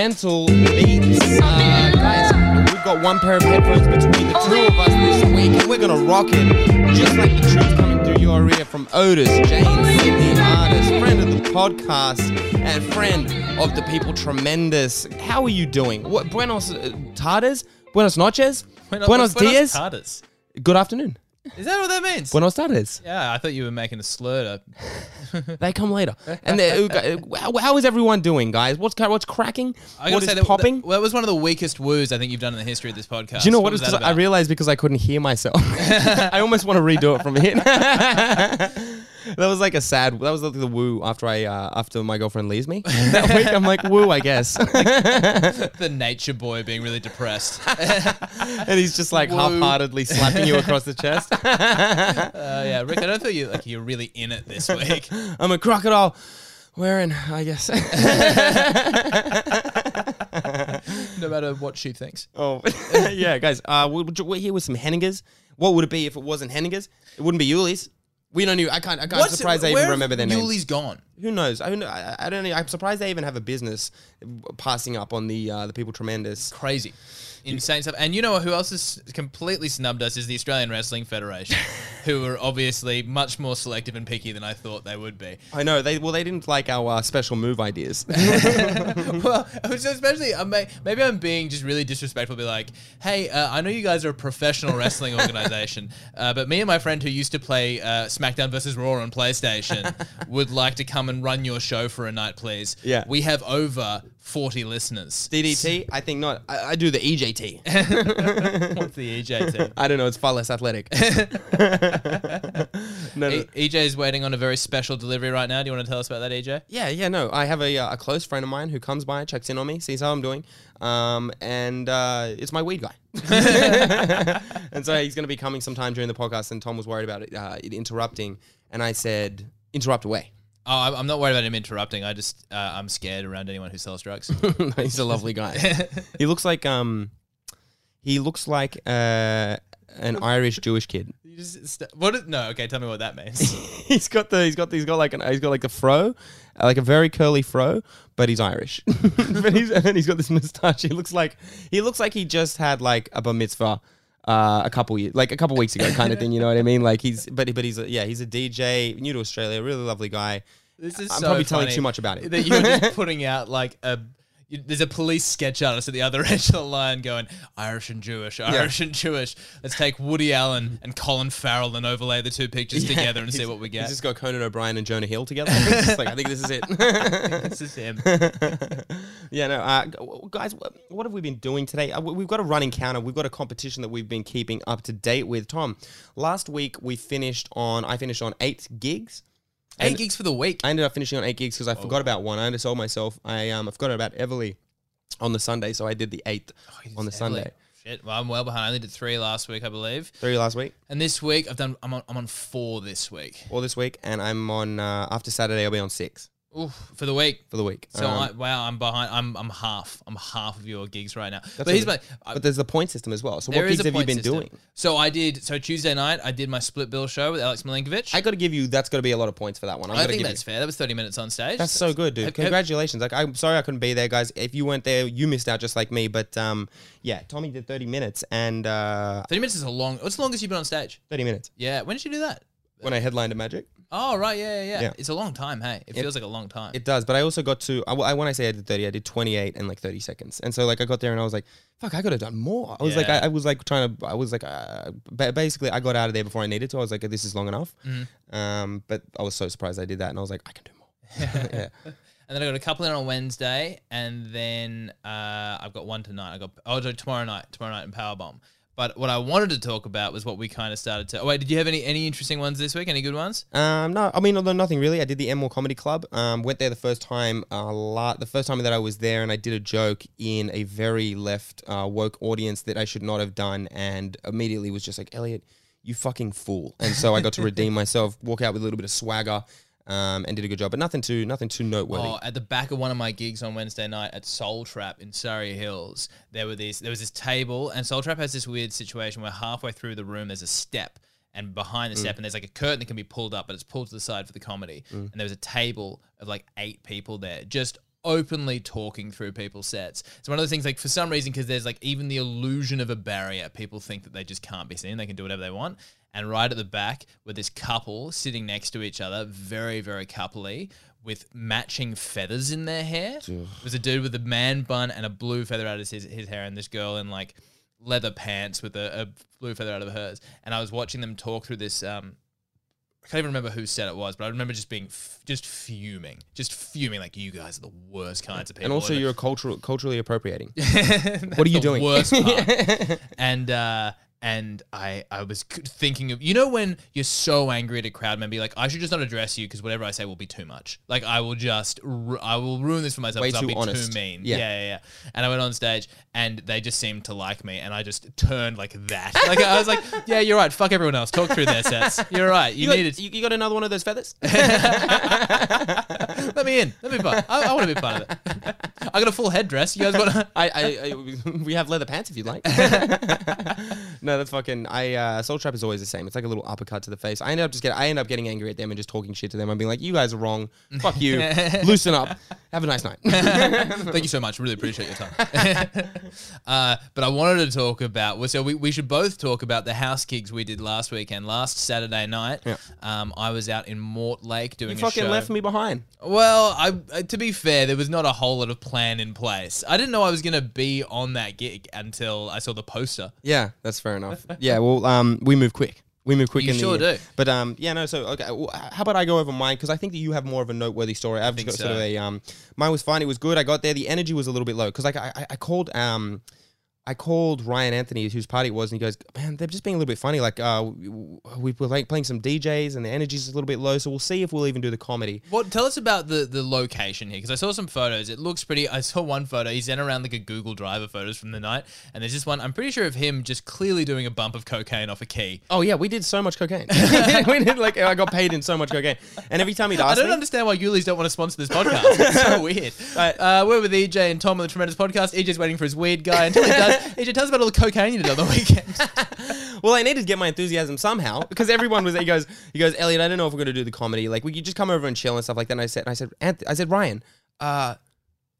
gentle beats. Uh, guys, we've got one pair of headphones between the two of us this week, and we're gonna rock it just like the tunes coming through your ear from Otis, Jane, Sydney artist, friend of the podcast, and friend of the people. Tremendous. How are you doing? What? Buenos uh, tardes. Buenos noches. Buenos dias. Tardes. Good afternoon. Is that what that means? Buenos tardes. yeah, I thought you were making a slur. To, They come later. And how, how is everyone doing, guys? What's what's cracking? I What is that, popping? That, well, that was one of the weakest woos I think you've done in the history of this podcast. Do you know what? was that 'cause I realized because I couldn't hear myself. I almost want to redo it from here. that was like a sad. That was like the woo after I uh, after my girlfriend leaves me that week. I'm like woo, I guess. the nature boy being really depressed. uh, and he's just like half-heartedly slapping you across the chest. yeah, Rick, I don't feel you like you're really in it this week. I'm a crocodile wearing, I guess. no matter what she thinks. oh, yeah, guys. Uh, we're, we're here with some Henningers. What would it be if it wasn't Henningers? It wouldn't be Yulli's. We don't know. I can't. I can't. I'm surprised I even remember their names. Yulli's gone. Who knows? I, don't know- I, don't know. I'm surprised they even have a business passing up on the uh, the people tremendous. Crazy. Insane stuff. And you know who else has completely snubbed us is the Australian Wrestling Federation, who are obviously much more selective and picky than I thought they would be. I know they well they didn't like our uh, special move ideas. well, especially I may, maybe I'm being just really disrespectful. Be like, hey, uh, I know you guys are a professional wrestling organization, uh, but me and my friend who used to play uh, SmackDown versus Raw on PlayStation would like to come and run your show for a night, please. Yeah. we have over 40 listeners. DDT, I think not. I, I do the EJT. What's the EJT? I don't know. It's far less athletic. no, no. E- EJ is waiting on a very special delivery right now. Do you want to tell us about that, EJ? Yeah, yeah, no. I have a, uh, a close friend of mine who comes by, checks in on me, sees how I'm doing, um, and uh, it's my weed guy. and so he's going to be coming sometime during the podcast. And Tom was worried about it, uh, it interrupting, and I said, "Interrupt away." Oh, I'm- I'm not worried about him interrupting. I just uh, I'm scared around anyone who sells drugs. he's a lovely guy. he looks like um, he looks like uh, an Irish Jewish kid. you just st- what? Is, no, okay. Tell me what that means. he's got the he's got he's got like an he's got like the fro, uh, like a very curly fro, but he's Irish. but he's and then he's got this moustache. He looks like he looks like he just had like a bar mitzvah. Uh, a couple years, like a couple weeks ago, kind of thing. You know what I mean? Like he's, but but he's a, yeah, he's a DJ, new to Australia, really lovely guy. This is I'm so probably telling funny too much about it. That you're just putting out like a. There's a police sketch artist at the other edge of the line going Irish and Jewish, Irish and Jewish. Let's take Woody Allen and Colin Farrell and overlay the two pictures together and see what we get. He's just got Conan O'Brien and Jonah Hill together. Like I think this is it. this is him. yeah, no, uh, guys, what have we been doing today? Uh, we've got a running counter. We've got a competition that we've been keeping up to date with. Tom, last week we finished on. I finished on eight gigs. Eight And- gigs for the week. I ended up finishing on eight gigs because I Oh. forgot about one. I undersold myself. I um I forgot about Everly on the Sunday, so I did the eighth on the Heavily. Sunday. Shit. Well, I'm well behind. I only did three last week, I believe. Three last week And this week I've done. I'm on. I'm on four this week. or this week, and I'm on uh, after Saturday. I'll be on six Oof, for the week. for the week. So Um, I, wow, I'm behind. I'm I'm half. I'm half of your gigs right now. But here's my. I- but there's the point system as well. So what gigs have you been system. doing? So I did. So Tuesday night I did my split bill show with Alex Milinkovic. I got to give you. That's got to be a lot of points for that one. I'm I think give that's you. fair. That was 30 minutes on stage. That's so good, dude. Have- Congratulations. Like I'm sorry I couldn't be there, guys. If you weren't there, you missed out just like me. But um, yeah, Tommy did 30 minutes and uh, 30 minutes is a long. What's the longest you've been on stage? 30 minutes Yeah. When did you do that? when I headlined at Magic. Oh right, yeah, yeah, yeah. It's a long time. Hey, it, feels like a long time. It does, but I also got to. I, I- when I say I did 30, I did 28 and like 30 seconds. And so like I got there and I was like, fuck, I could have done more. I was like, Yeah. I, I was like trying to. I was like, uh, ba- basically, I got out of there before I needed to. I was like, this is long enough. Mm-hmm. Um, but I was so surprised I did that, and I was like, I can do more. yeah. And then I got a couple in on Wednesday, and then uh, I've got one tonight. I got oh no, tomorrow night, tomorrow night in Powerbomb. But what I wanted to talk about was what we kind of started to. Oh wait, did you have any any interesting ones this week? Any good ones? Um, no, I mean, although nothing really. I did the Emerald Comedy Club. Um, went there the first time. Uh, la- the first time that I was there, and I did a joke in a very left uh, woke audience that I should not have done, and immediately was just like, Elliot, you fucking fool. And so I got to redeem myself, walk out with a little bit of swagger, um, and did a good job. But nothing too, nothing too noteworthy. Oh, at the back of one of my gigs on Wednesday night at Soul Trap in Surry Hills, there were these. There was this table, and Soul Trap has this weird situation where halfway through the room there's a step, and behind the Mm. step, and there's like a curtain that can be pulled up, but it's pulled to the side for the comedy. And there was a table of like eight people there, just openly talking through people's sets. It's one of those things like for some reason because there's like even the illusion of a barrier, people think that they just can't be seen. They can do whatever they want. And right at the back were this couple sitting next to each other, very very coupley. With matching feathers in their hair, there's a dude with a man bun and a blue feather out of his, his hair, and this girl in like leather pants with a, a blue feather out of hers. And I was watching them talk through this. Um, I can't even remember who said it was, but I remember just being f- just fuming, just fuming like you guys are the worst kinds of people. And also, you're cultural, culturally appropriating. What are you the doing? Worst part. and uh, and I I was thinking of you know when you're so angry at a crowd member, like I should just not address you because whatever I say will be too much. Like I will just I will ruin this for myself. Way 'cause I'll be honest. too mean. Yeah. yeah, yeah, yeah. And I went on stage and they just seemed to like me, and I just turned like that. Like I was like, yeah, you're right. Fuck everyone else. Talk through their sets. You're right. You, You needed. you, you got another one of those feathers? Let me in. Let me part. I, I want to be part of it. I got a full headdress. You guys to... I, I, I, we have leather pants if you'd like. no, that's fucking. I uh, Soul Trap is always the same. It's like a little uppercut to the face. I end up just get. I end up getting angry at them and just talking shit to them. I'm being like, you guys are wrong. Fuck you. Loosen up. Have a nice night. Thank you so much. Really appreciate your time. uh, but I wanted to talk about. So we, we should both talk about the house gigs we did last weekend. Last Saturday night, Yeah. um, I was out in Mortlake doing you fucking left me behind. Well, I uh, to be fair, there was not a whole lot of plan in place. I didn't know I was gonna be on that gig until I saw the poster. Yeah, that's fair enough. yeah, well, um, we move quick. We move quick You in sure the do. But um, yeah, no. So okay, well, how about I go over mine because I think that you have more of a noteworthy story. I've got sort of a um, mine was fine. It was good. I got there. The energy was a little bit low because like I, I, I called um. I called Ryan Anthony, whose party it was, and he goes, "Man, they're just being a little bit funny. Like, uh, we, we were like playing some DJs, and the energy's a little bit low. So we'll see if we'll even do the comedy." What? Tell us about the the location here, because I saw some photos. It looks pretty. I saw one photo. He sent around like a Google Drive of photos from the night, and there's this one. I'm pretty sure of him just clearly doing a bump of cocaine off a key. Oh yeah, we did so much cocaine. we did like I got paid in so much cocaine, and every time he'd I don't me, understand why Yulli's don't want to sponsor this podcast. It's so weird. Right. Uh, we're with EJ and Tom on the Tremendous Podcast. EJ's waiting for his weird guy until he does. EJ, tell us about all the cocaine you did on the weekend. Well, I needed to get my enthusiasm somehow because everyone was. He goes, he goes, Elliot. I don't know if we're gonna do the comedy. Like, we could just come over and chill and stuff like that. And I said, and I said, Anth- I said, Ryan, uh,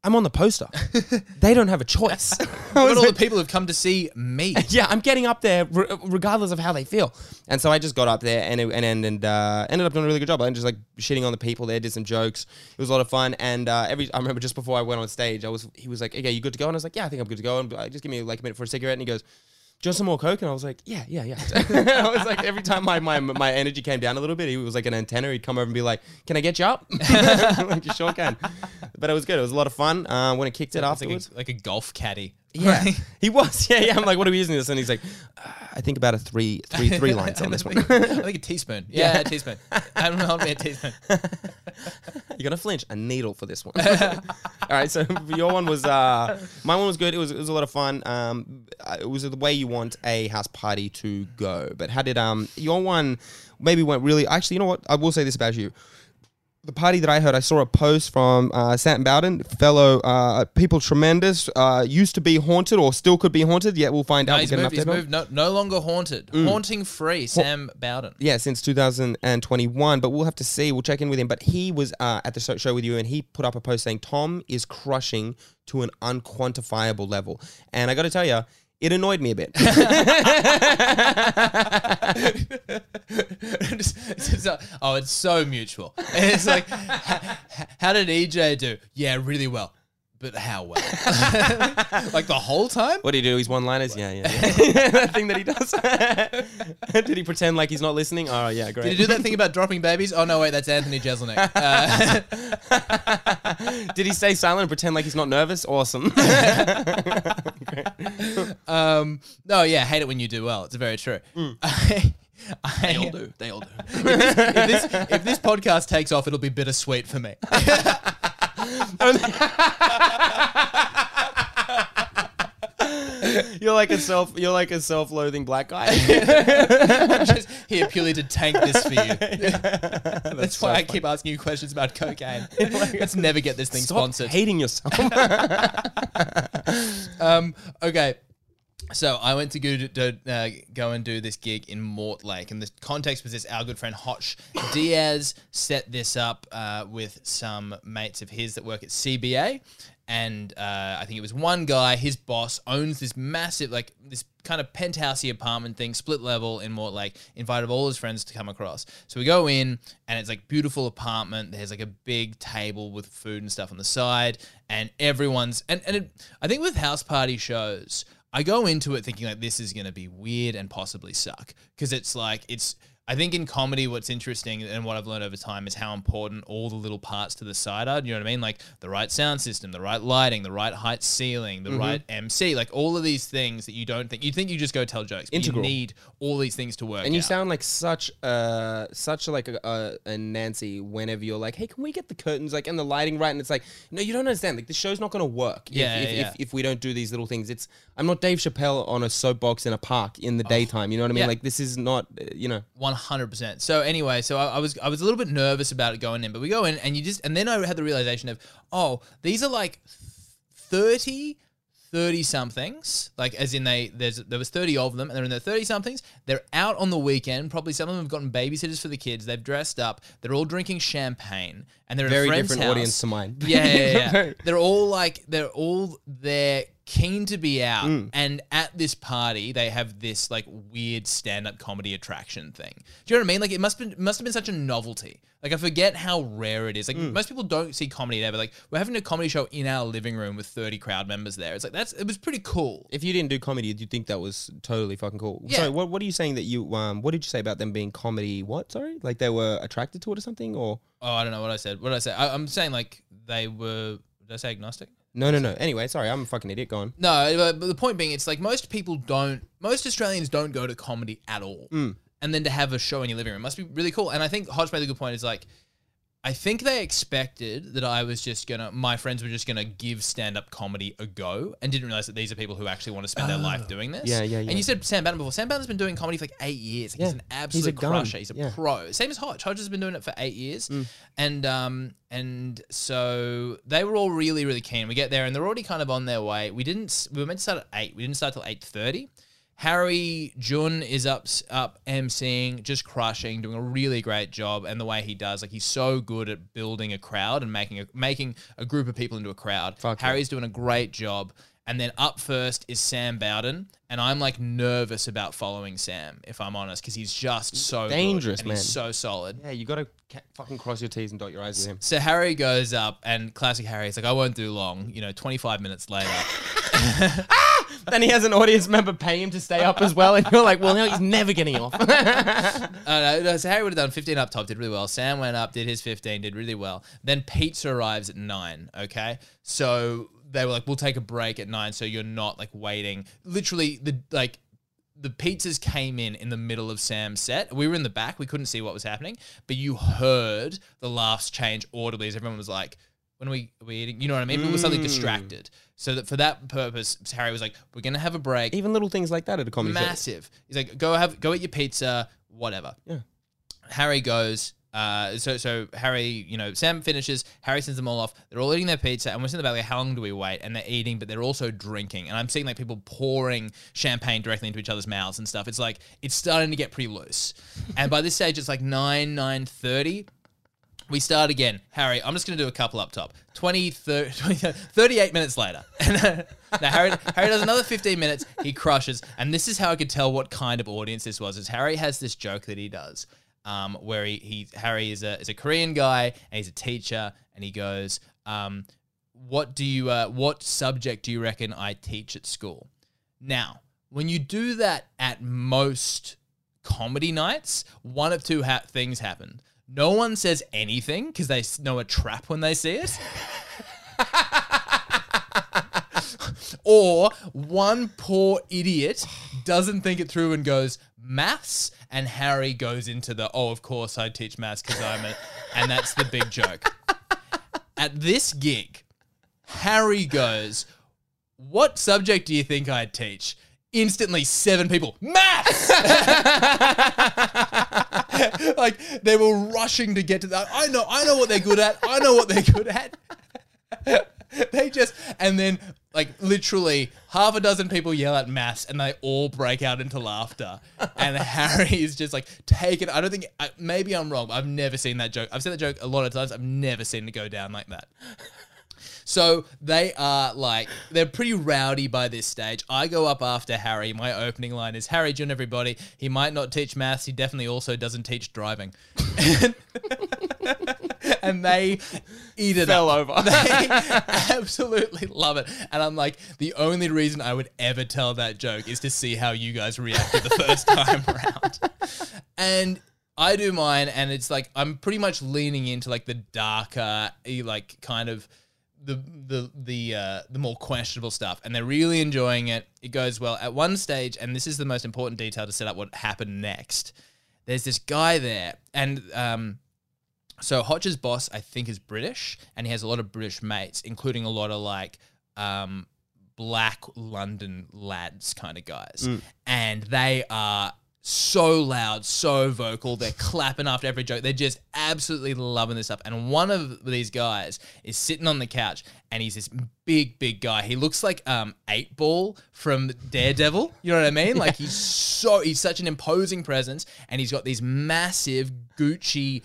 I'm on the poster. they don't have a choice. But all the people have come to see me. yeah, I'm getting up there re- regardless of how they feel. And so I just got up there and it, and and, and uh, ended up doing a really good job. I just like shitting on the people there, did some jokes. It was a lot of fun. And uh, every I remember just before I went on stage, I was he was like, "Okay, you good to go?" And I was like, "Yeah, I think I'm good to go." And uh, just give me like a minute for a cigarette. And he goes. Just some more coke, and I was like, "Yeah, yeah, yeah." I was like, every time my, my my energy came down a little bit, he was like an antenna. He'd come over and be like, "Can I get you up?" Like, you sure can. But it was good. It was a lot of fun. Uh, when it kicked it like afterwards, a, like a golf caddy. Yeah, he was. Yeah, yeah. I'm like, what are we using this? And he's like, uh, I think about a three, three, three lines on this one. I think a teaspoon. Yeah, a teaspoon. I don't know be a teaspoon. You're gonna flinch a needle for this one. All right, so your one was uh, my one was good. It was it was a lot of fun. Um, it was the way you want a house party to go. But how did um your one maybe went really? Actually, you know what? I will say this about you. The party that I heard, I saw a post from uh, Sam Bowden, fellow uh, people tremendous, uh, used to be haunted or still could be haunted. Yet we'll find No, out. he's moved. He's moved. No, no longer haunted. Haunting free. Sam Bowden. yeah, since 2021, but we'll have to see. We'll check in with him. But he was uh, at the show with you, and he put up a post saying Tom is crushing to an unquantifiable level. And I got to tell you, it annoyed me a bit. Just- oh, it's so mutual. And it's like, how did EJ do? Yeah, really well. But how well? like the whole time? what do you do? He's one-liners. Yeah, yeah. yeah. that thing that he does. Did he pretend like he's not listening? Oh, yeah, great. Did he do that thing about dropping babies? Oh no, wait, that's Anthony Jeselnik. Uh, Did he stay silent and pretend like he's not nervous? Awesome. um, no, yeah, hate it when you do well. It's very true. I, I, they all do. They all do. if, this, if this podcast takes off, it'll be bittersweet for me. You're like a self. You're like a self-loathing black guy. I'm just here purely to tank this for you. That's, so why I funny. keep asking you questions about cocaine. Let's never get this thing Stop sponsored. hating yourself. Um, okay. So I went to go, to, uh, go and do this gig in Mortlake, and the context was this: our good friend Hotch Diaz set this up uh, with some mates of his that work at CBA, and uh, I think it was one guy. His boss owns this massive, like this kind of penthousey apartment thing, split level in Mortlake. Invited all his friends to come across. So we go in, and it's like beautiful apartment. There's like a big table with food and stuff on the side, and everyone's and and it, I think with house party shows. I go into it thinking like this is going to be weird and possibly suck because it's like it's I think in comedy, what's interesting and what I've learned over time is how important all the little parts to the side are. You know what I mean? Like the right sound system, the right lighting, the right height ceiling, the Mm-hmm. right MC, like all of these things that you don't think you think you just go tell jokes. Integral. You need all these things to work. And you out. sound like such a such like a, a, a Nancy whenever you're like, hey, can we get the curtains like and the lighting right? And it's like, no, you don't understand. Like the show's not gonna work. if- Yeah, if, yeah, if, if we don't do these little things. It's I'm not Dave Chappelle on a soapbox in a park in the daytime. You know what I mean? Oh, yeah. Like this is not uh, you know. One hundred percent. So anyway, so I, I was I was a little bit nervous about it going in, but we go in and you just and then I had the realization of oh these are like 30 30 somethings like as in they there's there was 30 of them and they're in their 30 somethings they're out on the weekend probably some of them have gotten babysitters for the kids they've dressed up they're all drinking champagne and they're Very different house. audience to mine. Yeah, yeah, yeah. they're all like they're all there keen to be out, Mm. and at this party they have this like weird stand-up comedy attraction thing. Do you know what I mean? Like it must been must have been such a novelty. Like I forget how rare it is. Like Mm. most people don't see comedy there, but like we're having a comedy show in our living room with thirty crowd members there. It's like that's it was pretty cool. If you didn't do comedy, do you think that was totally fucking cool? Yeah. Sorry, what what are you saying that you um what did you say about them being comedy? What sorry, like they were attracted to it or something or? Oh, I don't know what I said. What did I say? I, I'm saying like they were. Did I say agnostic? No, no, no. Anyway, sorry, I'm a fucking idiot. Go on. No, but but the point being, it's like most people don't, most Australians don't go to comedy at all. Mm. And then to have a show in your living room must be really cool. And I think Hodge made a good point is like, I think they expected that I was just gonna, my friends were just gonna give stand up comedy a go and didn't realize that these are people who actually want to spend their life doing this. Yeah, yeah, And you said Sam Bowden before. Sam Bowden's been doing comedy for like eight years. Like, He's Yeah. an He's a absolute gun. crusher. He's a Yeah. pro. Same as Hodge. Hodge has been doing it for eight years. Mm. And um and so they were all really, really keen. We get there and they're already kind of on their way. We didn't s- we were meant to start at eight. We didn't start till eight thirty. Harry Jun is up up emceeing, just crushing, doing a really great job. And the way he does, like he's so good at building a crowd and making a making a group of people into a crowd. Fuck yeah. Harry's doing a great job. And then up first is Sam Bowden, and I'm like nervous about following Sam, if I'm honest, because he's just so good, Dangerous, and man. He's so solid. Yeah, you gotta ca- fucking cross your T's and dot your I's with him. So Harry goes up, and classic Harry is like, I won't do long. You know, 25 minutes later. then he has an audience member pay him to stay up as well, and you're like, well, no, he's never getting off. Uh, no, no, so Harry would have done 15 up top, did really well. Sam went up, did his 15, did really well. Then pizza arrives at 9, okay? So they were like, we'll take a break at 9 so you're not like waiting. Literally, the like, the pizzas came in in the middle of Sam's set. We were in the back, we couldn't see what was happening, but you heard the laughs change audibly as everyone was like, when are we, are we eating? You know what I mean? People were suddenly Mm. distracted. So that for that purpose, Harry was like, we're going to have a break Even little things like that at a comedy show. massive. He's like, go have go eat your pizza, whatever. Yeah. Harry goes. Uh, so so Harry, you know, Sam finishes. Harry sends them all off. They're all eating their pizza, and we're sitting about like, how long do we wait? And they're eating, but they're also drinking. And I'm seeing like people pouring champagne directly into each other's mouths and stuff. It's like it's starting to get pretty loose. and by this stage, it's like nine nine thirty. We start again. Harry, I'm just going to do a couple up top. 20, 30, 38 minutes later. And uh, now Harry, Harry does another 15 minutes. He crushes. And this is how I could tell what kind of audience this was. Is Harry has this joke that he does um, where he, he Harry is a, is a Korean guy and he's a teacher and he goes, um, what do you, uh, what subject do you reckon I teach at school? Now, when you do that at most comedy nights, one of two ha- things happen. No one says anything because they know a trap when they see it. or one poor idiot doesn't think it through and goes maths and Harry goes into the oh of course I teach maths because I'm a and that's the big joke. At this gig, Harry goes, What subject do you think I teach? Instantly, seven people, maths! like, they were rushing to get to that. I know, I know what they're good at. I know what they're good at. they just, and then like literally half a dozen people yell at mass and they all break out into laughter. And Harry is just like taken. I don't think, I- maybe I'm wrong, but I've never seen that joke. I've seen that joke a lot of times. I've never seen it go down like that. So they are like, they're pretty rowdy by this stage. I go up after Harry. My opening line is Harry, Jun, everybody. He might not teach maths. He definitely also doesn't teach driving. and they eat it Fell up. over. They absolutely love it. And I'm like, the only reason I would ever tell that joke is to see how you guys reacted the first time around. And I do mine, and it's like I'm pretty much leaning into like the darker, like kind of the the the uh, the more questionable stuff, and they're really enjoying it. It goes well. At one stage, and this is the most important detail to set up what happened next. There's this guy there, and um, so Hodge's boss, I think, is British, and he has a lot of British mates, including a lot of like um, black London lads kind of guys, and they are so loud, so vocal. They're clapping after every joke. They're just absolutely loving this stuff. And one of these guys is sitting on the couch, and he's this big, big guy. He looks like um Eight Ball from Daredevil. You know what I mean? Like he's so he's such an imposing presence, and he's got these massive Gucci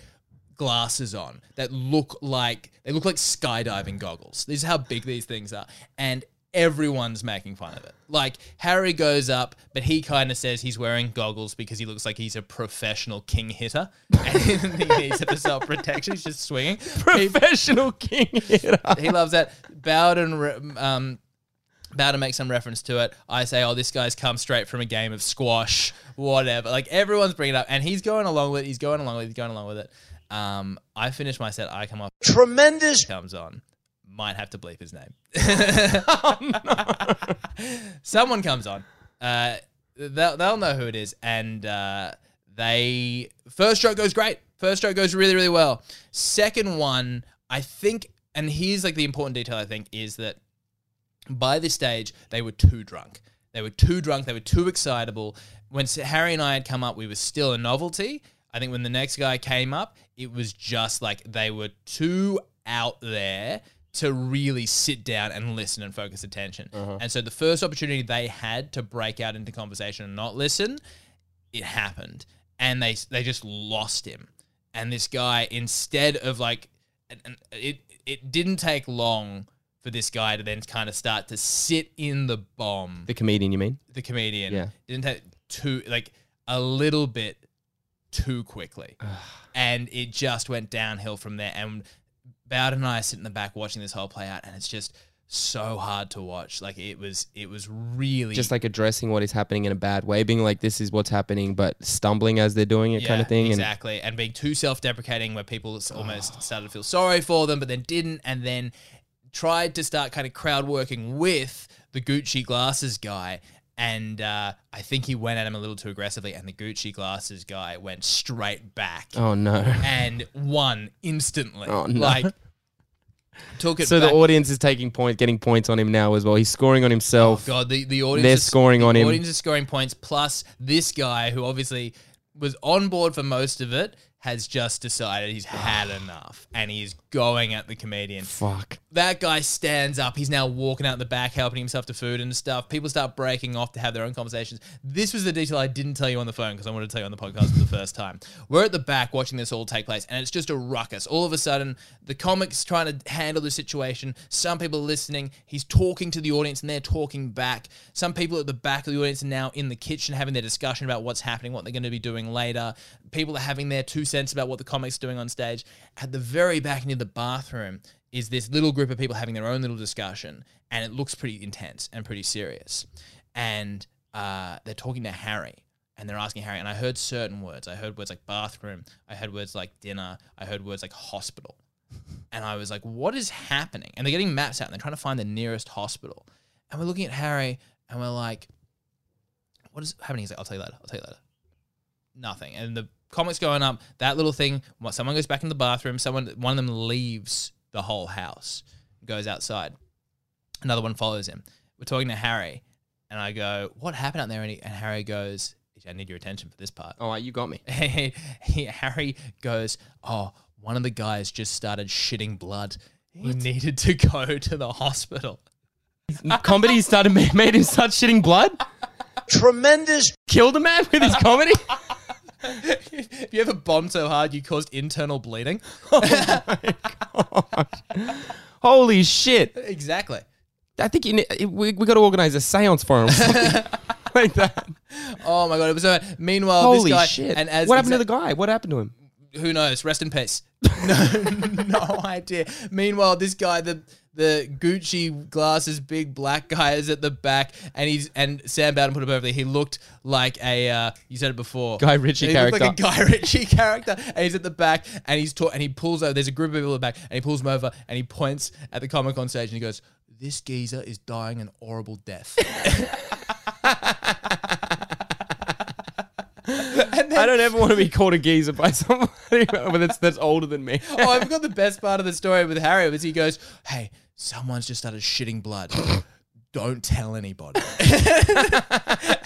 glasses on that look like they look like skydiving goggles. This is how big these things are. And everyone's making fun of it. Like Harry goes up, but he kind of says he's wearing goggles because he looks like he's a professional king hitter and he needs it for self protection. He's just swinging. He- Professional king hitter. he loves that. Bowden, re- um, Bowden makes some reference to it. I say, oh, this guy's come straight from a game of squash, whatever. Like everyone's bringing it up, and he's going along with it. He's going along with it. He's going along with it. Um, I finish my set. I come off. Tremendous Comes on. Might have to bleep his name. Someone comes on. Uh, they'll, they'll know who it is, and uh, they first stroke goes great. First stroke goes really really well. Second one, I think, and here's like the important detail. I think is that by this stage they were too drunk. They were too drunk. They were too excitable. When Harry and I had come up, we were still a novelty. I think when the next guy came up, it was just like they were too out there to really sit down and listen and focus attention. Uh-huh. And so the first opportunity they had to break out into conversation and not listen, it happened, and they they just lost him. And this guy, instead of like, and it it didn't take long for this guy to then kind of start to sit in the bomb. The comedian, you mean? The comedian, Yeah. didn't take too like a little bit too quickly, and it just went downhill from there. And Bowden and I sit in the back watching this whole play out, and it's just so hard to watch. Like it was, it was really Just like addressing what is happening in a bad way, being like, this is what's happening, but stumbling as they're doing it, kind of thing. Exactly. And, being too self deprecating where people almost ah. started to feel sorry for them, but then didn't, and then tried to start kind of crowd working with the Gucci glasses guy. And uh, I think he went at him a little too aggressively, and the Gucci glasses guy went straight back oh no. and won instantly. Oh, no. Like, took it So back. the audience is taking points, getting points on him now as well. He's scoring on himself. Oh God, the, the audience They're is, scoring the on him. Audience is scoring points. Plus, this guy who obviously was on board for most of it has just decided he's had enough and he's going at the comedian. Fuck. That guy stands up. He's now walking out the back, helping himself to food and stuff. People start breaking off to have their own conversations. This was the detail I didn't tell you on the phone because I wanted to tell you on the podcast for the first time. We're at the back watching this all take place, and it's just a ruckus. All of a sudden, the comic's trying to handle the situation. Some people are listening. He's talking to the audience, and they're talking back. Some people at the back of the audience are now in the kitchen having their discussion about what's happening, what they're going to be doing later. People are having their two cents about what the comic's doing on stage. At the very back near the bathroom is this little group of people having their own little discussion, and it looks pretty intense and pretty serious. And uh, they're talking to Harry, and they're asking Harry. And I heard certain words. I heard words like bathroom. I heard words like dinner. I heard words like hospital. And I was like, what is happening? And they're getting maps out and they're trying to find the nearest hospital. And we're looking at Harry and we're like, what is happening? He's like, I'll tell you later. I'll tell you later. Nothing. And the comics going up, that little thing, someone goes back in the bathroom, someone one of them leaves the whole house, goes outside. Another one follows him. We're talking to Harry, and I go, What happened out there? And, he, and Harry goes, I need your attention for this part. Oh, you got me. He- he- Harry goes, Oh, one of the guys just started shitting blood. He needed to go to the hospital. comedy started ma- made him start shitting blood. Tremendous Killed a man with his comedy. If you ever bombed so hard you caused internal bleeding. Oh Holy shit! exactly. I think you ne- we we got to organize a séance for him, like that. Oh my god, it was so bad. Meanwhile, Holy this guy shit! and as what happened to the guy? What happened to him? who knows? Rest in peace. no, no idea. Meanwhile, this guy, the the Gucci glasses, big black guy, is at the back, and he's and Sam Bowden put it perfectly. He looked like a uh, you said it before, Guy Ritchie he looked like a character. Guy Ritchie character, and he's at the back, and he's ta- and he pulls over. There's a group of people at the back, and he pulls them over, and he points at the Comic Con stage, and he goes. This geezer is dying an horrible death. I don't ever want to be called a geezer by somebody that's that's older than me. oh, I've got the best part of the story with Harry was he goes, "Hey, someone's just started shitting blood. Don't tell anybody."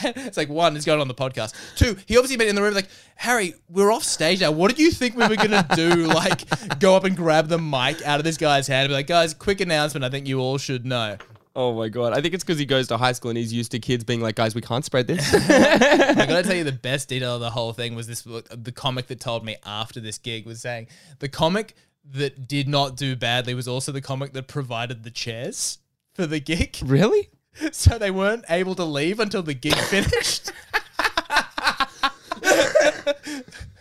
it's like one, it's going on the podcast. Two, he obviously been in the room like, Harry, we're off stage now. What did you think we were gonna do? Like, go up and grab the mic out of this guy's hand and be like, guys, quick announcement. I think you all should know. Oh my god! I think it's because he goes to high school and he's used to kids being like, "Guys, we can't spread this." I gotta tell you, the best detail of the whole thing was this: the comic that told me after this gig was saying the comic that did not do badly was also the comic that provided the chairs for the gig. really? So they weren't able to leave until the gig finished.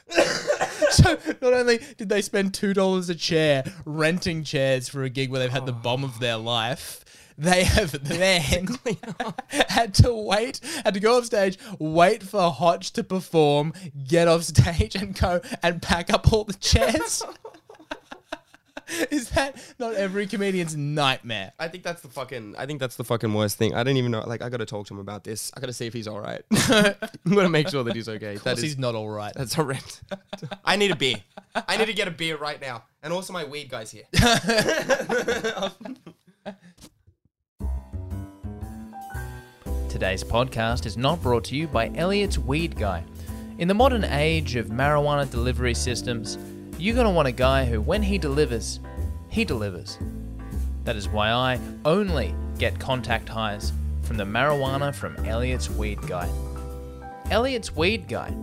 so not only did they spend two dollars a chair renting chairs for a gig where they've had the oh. bomb of their life, they have then had to wait, had to go off stage, wait for Hotch to perform, get off stage, and go and pack up all the chairs. Is that not every comedian's nightmare? I think that's the fucking. I think that's the fucking worst thing. I don't even know. Like, I got to talk to him about this. I got to see if he's all right. I'm gonna make sure that he's okay. Of That course is. he's not all right. That's horrendous. I need a beer. I need to get a beer right now. And also, my weed guy's here. Today's podcast is not brought to you by Elliot's Weed Guy. In the modern age of marijuana delivery systems, you're going to want a guy who, when he delivers, he delivers. That is why I only get contact highs from the marijuana from Elliot's Weed Guy. Elliot's Weed Guy,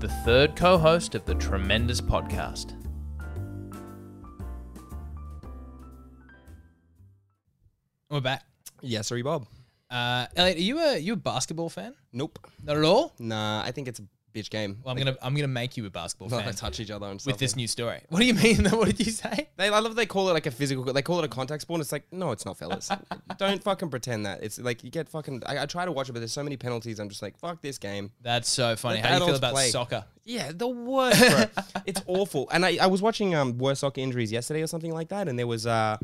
the third co host of the tremendous podcast. We're back. yes, sorry, Bob. Uh, Elliot, are you a you a basketball fan? Nope. Not at all. Nah, I think it's a bitch game. Well, I'm gonna I'm gonna make you a basketball Like, fan they touch each other and stuff. with this new story. What do you mean? What did you say? They, I love they call it like a physical. They call it a contact sport. and It's like no, it's not, fellas. Don't fucking pretend that. It's like you get fucking. I, I try to watch it, but there's so many penalties. I'm just like, fuck this game. That's so funny. Let How do you feel adults about play. soccer? Yeah, the worst, bro. it's awful. And I, I was watching um worst soccer injuries yesterday or something like that, and there was uh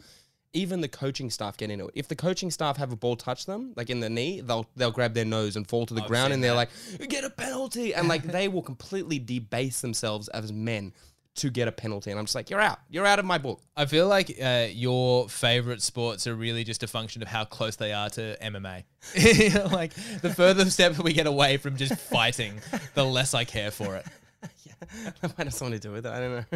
even the coaching staff get into it. If the coaching staff have a ball touch them, like in the knee, they'll they'll grab their nose and fall to the ground, and they're that. like, get a penalty, and like they will completely debase themselves as men to get a penalty, and I'm just like, you're out, you're out of my book. I feel like uh, your favorite sports are really just a function of how close they are to MMA. Like the further step we get away from just fighting, the less I care for it. that might have something to do with it. I don't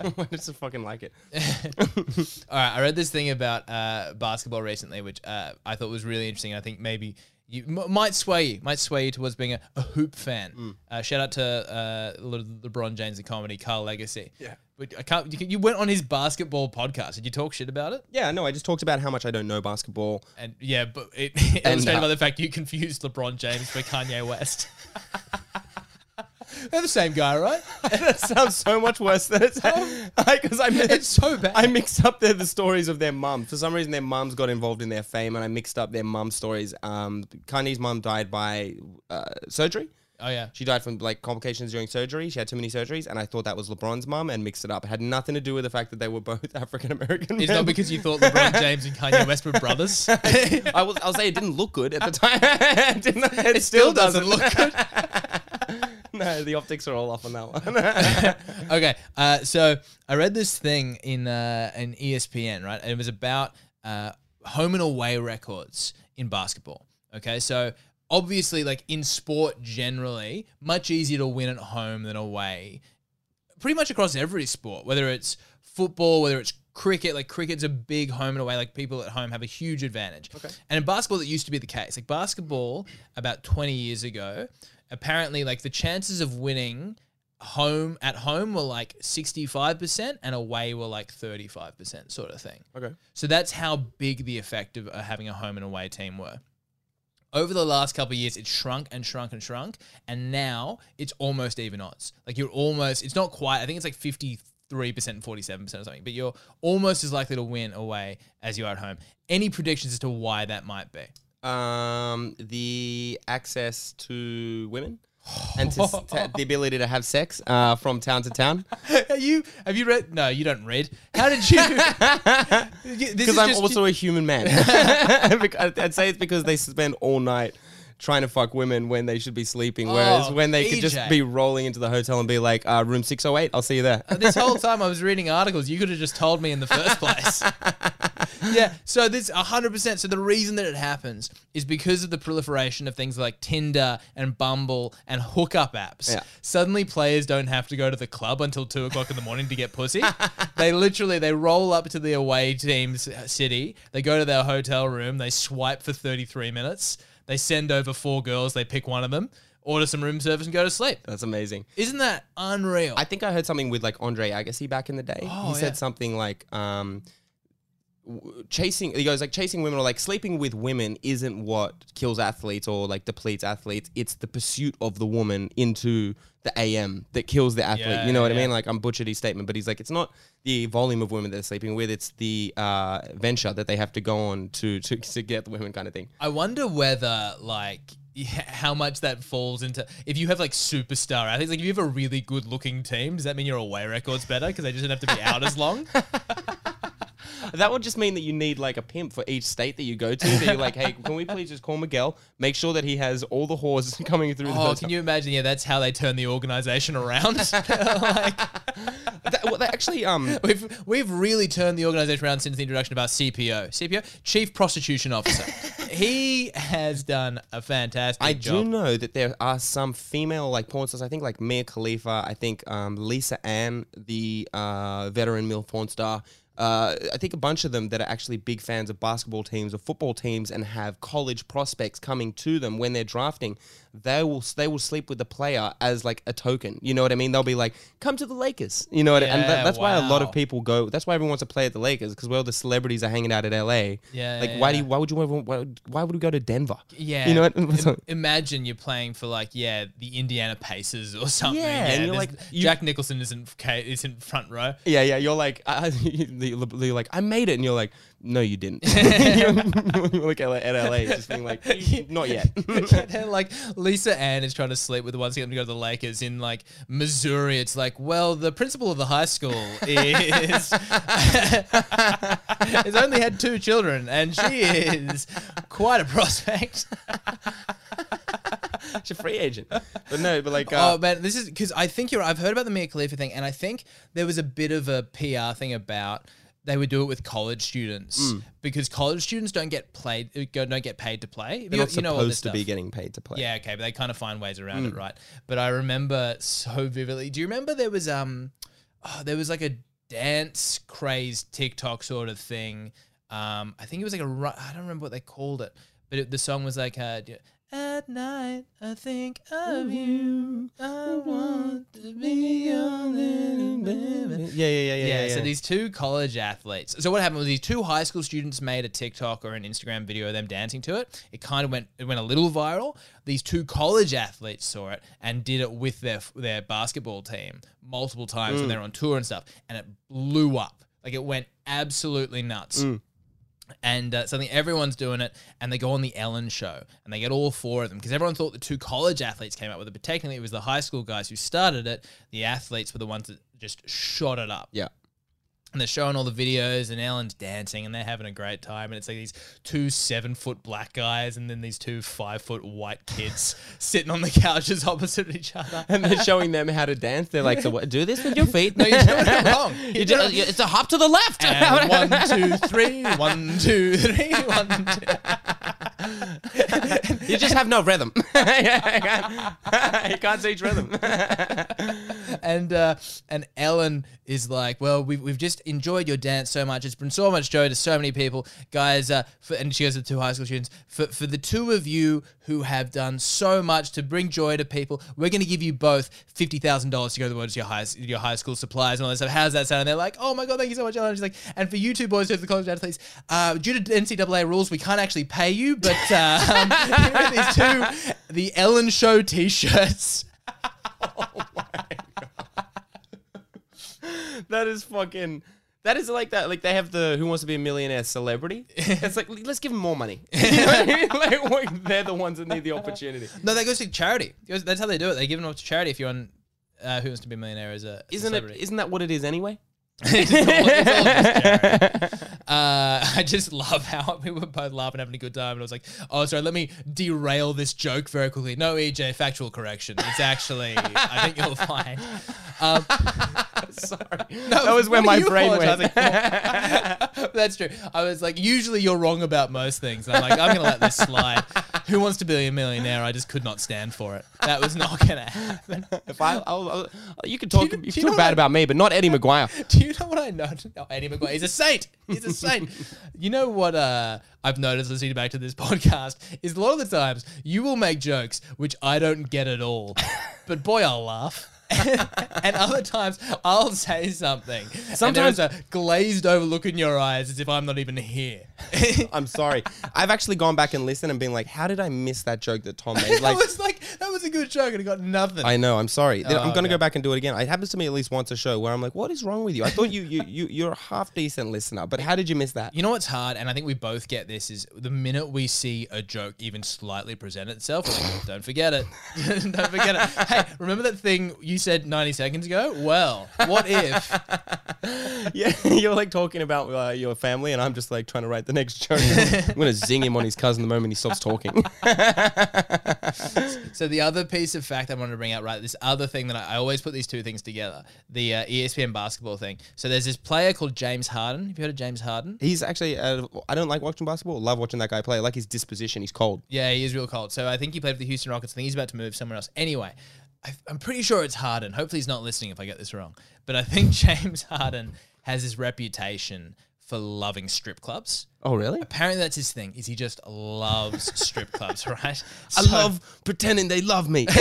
know. I just fucking like it. All right, I read this thing about uh, basketball recently, which uh, I thought was really interesting. I think maybe you m- might sway you, might sway you towards being a, a hoop fan. Mm. Uh, shout out to uh, Le- LeBron James, the comedy, Carl Legacy. Yeah. but I can't. You, you went on his basketball podcast. Did you talk shit about it? Yeah, no, I just talked about how much I don't know basketball. And yeah, but it illustrated uh, by the fact you confused LeBron James for Kanye West. They're the same guy, right? that sounds so much worse than it's because I It's so bad. I mixed up the, the stories of their mum. For some reason, their mums got involved in their fame, and I mixed up their mum stories. Um, Kanye's mum died by uh, surgery. Oh yeah. She died from like complications during surgery. She had too many surgeries, and I thought that was LeBron's mum, and mixed it up. It had nothing to do with the fact that they were both African American. It's not because you thought LeBron James and Kanye West were brothers. I will. I'll say it didn't look good at the time. it, it, It still doesn't look good. no, the optics are all off on that one. okay, uh, so I read this thing in uh, an ESPN, right? And it was about uh, home and away records in basketball. Okay, so obviously, like in sport generally, much easier to win at home than away. Pretty much across every sport, whether it's football, whether it's cricket, like cricket's a big home and away. Like people at home have a huge advantage. Okay. And in basketball, that used to be the case. Like basketball, about 20 years ago, apparently, like the chances of winning home at home were like 65% and away were like 35% sort of thing. Okay. So that's how big the effect of uh, having a home and away team were. Over the last couple of years, it's shrunk and shrunk and shrunk, and now it's almost even odds. Like you're almost, it's not quite. I think it's like fifty three percent and forty seven percent or something, but you're almost as likely to win away as you are at home. Any predictions as to why that might be? Um, the access to women and to, to- the ability to have sex uh, from town to town. Are you have you read? No, you don't read. How did you? Because I'm also a human man. I'd say it's because they spend all night trying to fuck women when they should be sleeping, whereas Oh, when they could just be rolling into the hotel and be like, uh, "Room 608, I'll see you there." this whole time I was reading articles, you could have just told me in the first place. yeah, so this 100%. So the reason that it happens is because of the proliferation of things like Tinder and Bumble and hookup apps. Yeah. Suddenly players don't have to go to the club until 2 o'clock in the morning to get pussy. they literally, they roll up to the away team's city, they go to their hotel room, they swipe for 33 minutes, they send over four girls, they pick one of them, order some room service and go to sleep. That's amazing. Isn't that unreal? I think I heard something with like Andre Agassi back in the day. Oh, he said something like, um, chasing, he goes like chasing women or like sleeping with women isn't what kills athletes or like depletes athletes. It's the pursuit of the woman into the AM that kills the athlete. Yeah, you know what yeah. I mean? Like I'm butchered his statement, but he's like, it's not the volume of women they're sleeping with. It's the uh, venture that they have to go on to, to, to get the women kind of thing. I wonder whether like how much that falls into if you have like superstar athletes. Like if you have a really good looking team, does that mean your away record's better because they just don't have to be out as long? That would just mean that you need like a pimp for each state that you go to. That you're like, hey, can we please just call Miguel? Make sure that he has all the whores coming through the Oh, can you imagine? Yeah, that's how they turn the organization around. like, That- well, they actually, um, we've we've really turned the organization around since the introduction of our CPO, CPO, Chief Prostitution Officer. he has done a fantastic I job. do know that there are some female like porn stars. I think like Mia Khalifa. I think um, Lisa Ann, the uh, veteran male porn star. Uh, I think a bunch of them that are actually big fans of basketball teams or football teams and have college prospects coming to them when they're drafting. They will they will sleep with the player as like a token. You know what I mean? They'll be like, "Come to the Lakers." You know what? I and that, that's why a lot of people go. That's why everyone wants to play at the Lakers because all the celebrities are hanging out at LA. Yeah, Like, yeah, why do you, why would you ever, why, why would we go to Denver? Yeah. You know what? Im- imagine you're playing for like yeah the Indiana Pacers or something. Yeah, and you're like- you- Jack Nicholson isn't isn't front row. Yeah, yeah. You're like, uh, you're like, I made it, and you're like, no, you didn't. you're like at LA, just being like, not yet. and like Lisa Ann is trying to sleep with the ones who to go to the Lakers in like Missouri. It's like, well, the principal of the high school is has only had two children, and she is quite a prospect. She's a free agent, but no, but like, uh, oh man, this is because I think you're. I've heard about the Mia Khalifa thing, and I think there was a bit of a PR thing about they would do it with college students Hmm. because college students don't get played, uh, don't get paid to play. they're You- not you know all this supposed to be getting paid to play. Yeah, okay, but they kind of find ways around Hmm. it, right? But I remember so vividly. Do you remember there was um, oh, there was like a dance craze TikTok sort of thing. Um, I think it was like a I don't remember what they called it, but it, the song was like uh, d- at night I think of you. I want to be your little baby. yeah, yeah, yeah, yeah. Yeah, yeah, so these two college athletes. So what happened was these two high school students made a TikTok or an Instagram video of them dancing to it. It kind of went it went a little viral. These two college athletes saw it and did it with their their basketball team multiple times when they're on tour and stuff, and it blew up. Like it went absolutely nuts. And uh, suddenly everyone's doing it, and they go on the Ellen show, and they get all four of them because everyone thought the two college athletes came up with it, but technically it was the high school guys who started it. The athletes were the ones that just shot it up yeah. And they're showing all the videos and Ellen's dancing and they're having a great time and it's like these two seven foot black guys and then these two five foot white kids sitting on the couches opposite each other. And they're showing them how to dance. They're like, so what, do this with your feet. No, you're doing it wrong. You You're do- doing- it's a hop to the left. and one, two, three, one, two, three, one, two. you just have no rhythm. you can't teach rhythm. And and uh, and Ellen is like, well, we've, we've just enjoyed your dance so much. It's been so much joy to so many people, guys. Uh, for, and she goes to two high school students. For for the two of you who have done so much to bring joy to people, we're going to give you both fifty thousand dollars to go towards your high your high school supplies and all that stuff. How's that sound? And they're like, oh my god, thank you so much. And she's like, and for you two boys who have the college athletes, uh, due to NCAA rules, we can't actually pay you, but uh, um, these two the Ellen Show T-shirts. that is fucking. That is like that. Like they have the Who Wants to Be a Millionaire celebrity. It's like let's give them more money. You know what I mean? like, like, they're the ones that need the opportunity. No, that goes to charity. That's how they do it. They give them up to charity if you're on uh, Who Wants to Be a Millionaire as a as a Isn't it? celebrity. Isn't that what it is anyway? It's all- it's all just uh, I just love how we were both laughing, having a good time, and I was like, "Oh, sorry, let me derail this joke very quickly." No, EJ, factual correction. It's actually, I think you'll find. Um, Sorry, no, that was where my brain went. That's true. I was like, usually you're wrong about most things. And I'm like, I'm gonna let this slide. Who wants to be a millionaire? I just could not stand for it. That was not gonna happen. if I, I'll, I'll, you can talk, you- you, can you talk bad I- about me, but not Eddie McGuire. You know what I know? No, Eddie McGuire. He's a saint. He's a saint. you know what uh, I've noticed listening back to this podcast is a lot of the times you will make jokes which I don't get at all, but boy, I'll laugh. and other times I'll say something. Sometimes- a glazed over look in your eyes as if I'm not even here. I'm sorry. I've actually gone back and listened and been like, how did I miss that joke that Tom made? that Like, was like that was a good joke and it got nothing. I know. I'm sorry. Then I'm Oh, gonna okay. go back and do it again. It happens to me at least once a show where I'm like, "What is wrong with you? I thought you you you you're a half decent listener, but how did you miss that?" You know what's hard, and I think we both get this, is the minute we see a joke even slightly present itself, we're like, don't forget it. don't forget it. Hey, remember that thing you said 90 seconds ago? Well, what if? yeah, you're like talking about uh, your family, and I'm just like trying to write the next joke. I'm gonna zing him on his cousin the moment he stops talking. So the other piece of fact I wanted to bring out, right, this other thing that I, I always put these two things together, the uh, ESPN basketball thing. So there's this player called James Harden. Have you heard of James Harden? He's actually. Uh, I don't like watching basketball. Love watching that guy play. I like his disposition. He's cold. Yeah, he is real cold. So I think he played for the Houston Rockets. I think he's about to move somewhere else. Anyway, I, I'm pretty sure it's Harden. Hopefully he's not listening if I get this wrong. But I think James Harden has his reputation for loving strip clubs. Oh really? Apparently that's his thing. Is he just loves strip clubs, right? I So- love pretending they love me.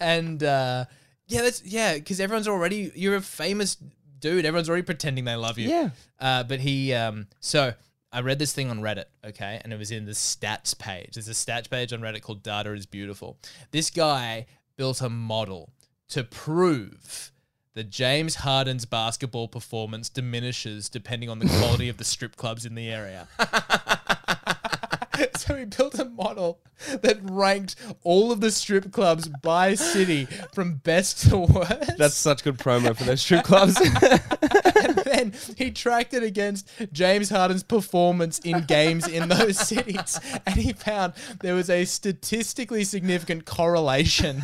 and uh, yeah, that's yeah, because everyone's already you're a famous dude. Everyone's already pretending they love you. Yeah. Uh, but he um, so I read this thing on Reddit, okay, and it was in the stats page. There's a stats page on Reddit called "Data is Beautiful." This guy built a model to prove that James Harden's basketball performance diminishes depending on the quality of the strip clubs in the area. so he built a model that ranked all of the strip clubs by city from best to worst. That's such good promo for those strip clubs. then he tracked it against James Harden's performance in games in those cities, and he found there was a statistically significant correlation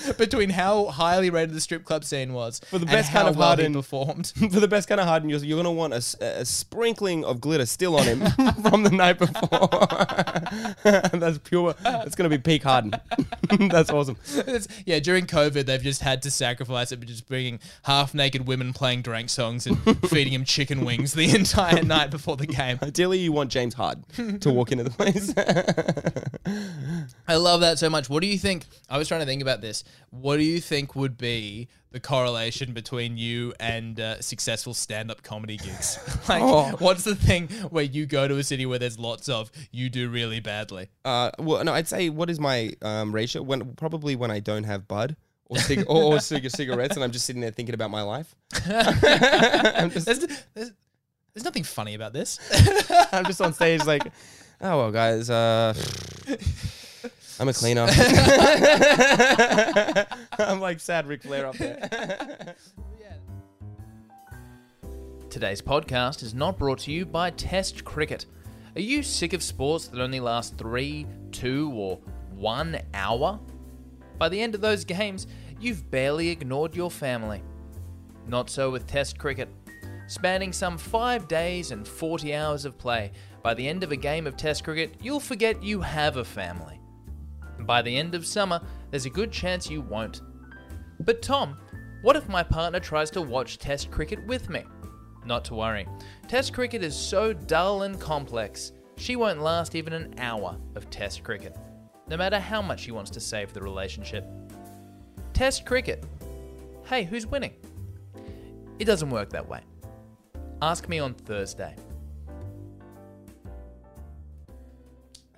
between how highly rated the strip club scene was For the and best how kind of well Harden- performed. for the best kind of Harden, you're, you're gonna want a sprinkling of glitter still on him from the night before. that's pure. That's gonna be peak Harden. that's awesome. It's- yeah, during COVID, they've just had to sacrifice it by just bringing half-naked women playing drank songs and feeding him chicken wings the entire night before the game. Ideally, you want James Harden to walk into the place. I love that so much. What do you think? I was trying to think about this. What do you think would be the correlation between you and uh, successful stand-up comedy gigs? like, Oh. what's the thing where you go to a city where there's lots of you do really badly? uh, well, no, I'd say what is my um, ratio? When probably when I don't have bud. Or, cig- or, or cig- cigarettes, and I'm just sitting there thinking about my life. Just, There's, there's, there's nothing funny about this. I'm just on stage like, oh well, guys, uh, I'm a cleaner. I'm like sad Ric Flair up there. Today's podcast is not brought to you by Test Cricket. Are you sick of sports that only last three, two, or one hour? By the end of those games, you've barely ignored your family. Not so with Test Cricket. Spanning some five days and 40 hours of play, by the end of a game of Test Cricket, you'll forget you have a family. By the end of summer, there's a good chance you won't. But Tom, what if my partner tries to watch Test cricket with me? Not to worry. Test cricket is so dull and complex, she won't last even an hour of Test cricket, no matter how much she wants to save the relationship. Test cricket. Hey, who's winning? It doesn't work that way. Ask me on Thursday.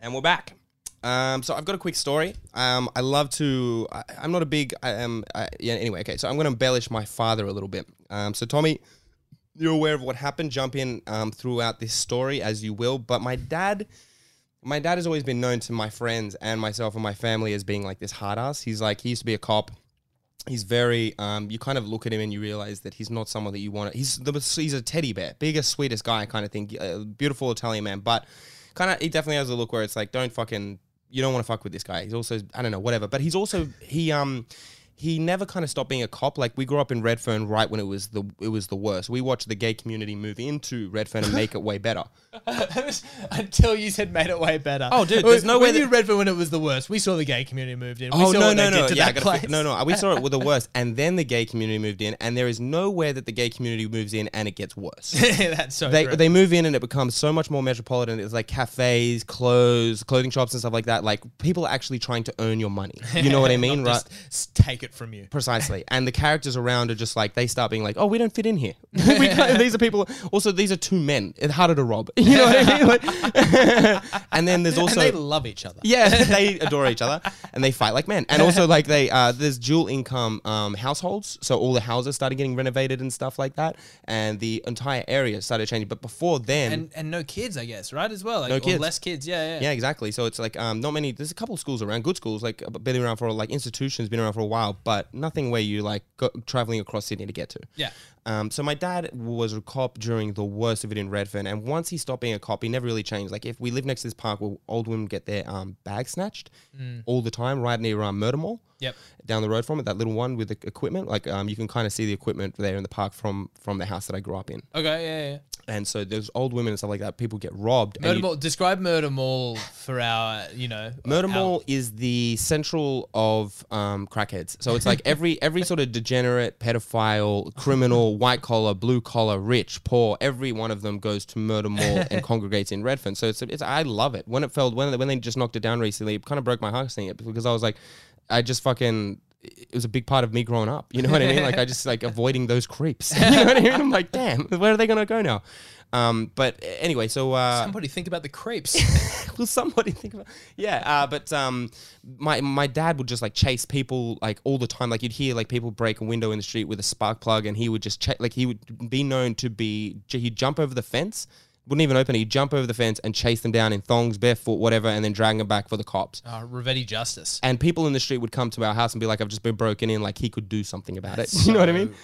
And we're back. Um, so I've got a quick story. Um, I love to. I, I'm not a big. I am. I, yeah. Anyway, okay. So I'm going to embellish my father a little bit. Um, so Tommy, you're aware of what happened. Jump in um, throughout this story as you will. But my dad, my dad has always been known to my friends and myself and my family as being like this hard ass. He's like he used to be a cop. He's very. Um, you kind of look at him and you realize that he's not someone that you want. to He's the, he's a teddy bear, biggest, sweetest guy kind of thing. Uh, beautiful Italian man, but kind of he definitely has a look where it's like don't fucking you don't want to fuck with this guy. He's also I don't know whatever, but he's also he um he never kind of stopped being a cop. Like we grew up in Redfern right when it was the it was the worst. We watched the gay community move into Redfern and make it way better. Until you said made it way better. Oh, dude, there's no when way you that- read for when it was the worst. We saw the gay community moved in. We oh saw no no no yeah that gotta no no we saw it with the worst and then the gay community moved in and there is nowhere that the gay community moves in and it gets worse. That's so they true. they move in and it becomes so much more metropolitan. It's like cafes, clothes, clothing shops and stuff like that. Like people are actually trying to earn your money. You know what I mean, right? just take it from you. Precisely. And the characters around are just like they start being like, "Oh, we don't fit in here." these are people. Also, these are two men. It's harder to rob. You know what I mean? Like- and then there's also and they love each other. yeah, they adore each other and they fight like men. And also like they uh there's dual income um households. So all the houses started getting renovated and stuff like that. And the entire area started changing. But before then And and no kids, I guess, right? As well. Like, No kids. less kids. Yeah, yeah. yeah, exactly. So it's like um, not many. There's a couple schools around, good schools, like been around for like institutions, been around for a while, but nothing where you like go, traveling across Sydney to get to. Yeah. Um, so my dad was a cop during the worst of it in Redfern, and once he stopped being a cop, he never really changed. Like if we live next to this park where old women get their um, bags snatched all the time, right near um, Murder Mall. Yep. Down the road from it, that little one with the equipment, like um, you can kind of see the equipment there in the park from from the house that I grew up in. Okay, yeah, yeah. And so there's old women and stuff like that. People get robbed. Murder Mall. Describe Murder Mall for our, you know. Murder our- Mall is the central of um, crackheads. So it's like every every sort of degenerate, pedophile, criminal, white collar, blue collar, rich, poor, every one of them goes to Murder Mall and congregates in Redfern. So it's, it's I love it. When it felt when when they just knocked it down recently, it kind of broke my heart seeing it because I was like, I just fucking. It was a big part of me growing up. You know what I mean? Like I just like avoiding those creeps. You know what I mean? I'm like, damn, where are they gonna go now? Um, but anyway, so uh, Somebody think about the creeps. will somebody think about yeah uh, but um my my dad would just like chase people like all the time. Like you'd hear like people break a window in the street with a spark plug and he would just check like he would be known to be he'd jump over the fence wouldn't even open it. He'd jump over the fence and chase them down in thongs barefoot whatever and then drag them back for the cops. Uh, Rivetti Justice. and people in the street would come to our house and be like i've just been broken in like he could do something about it. You know what i mean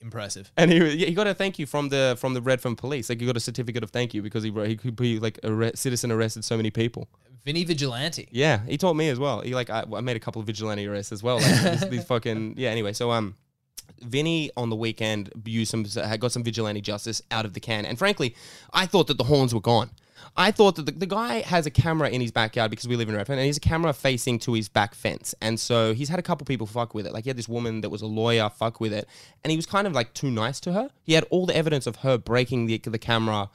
Impressive. and he, yeah, he got a thank you from the from the Redfern police. Like he got a certificate of thank you because he he could be like a re- citizen arrested so many people. Vinny Vigilante. Yeah, he told me as well. He like I, I made a couple of vigilante arrests as well. Like these, these fucking yeah. Anyway, so um, Vinny on the weekend used some got some vigilante justice out of the can, and frankly, I thought that the horns were gone. I thought that the, the guy has a camera in his backyard because we live in Redfern, and he's a camera facing to his back fence, and so he's had a couple people fuck with it. Like he had this woman that was a lawyer fuck with it, and he was kind of like too nice to her. He had all the evidence of her breaking the the camera.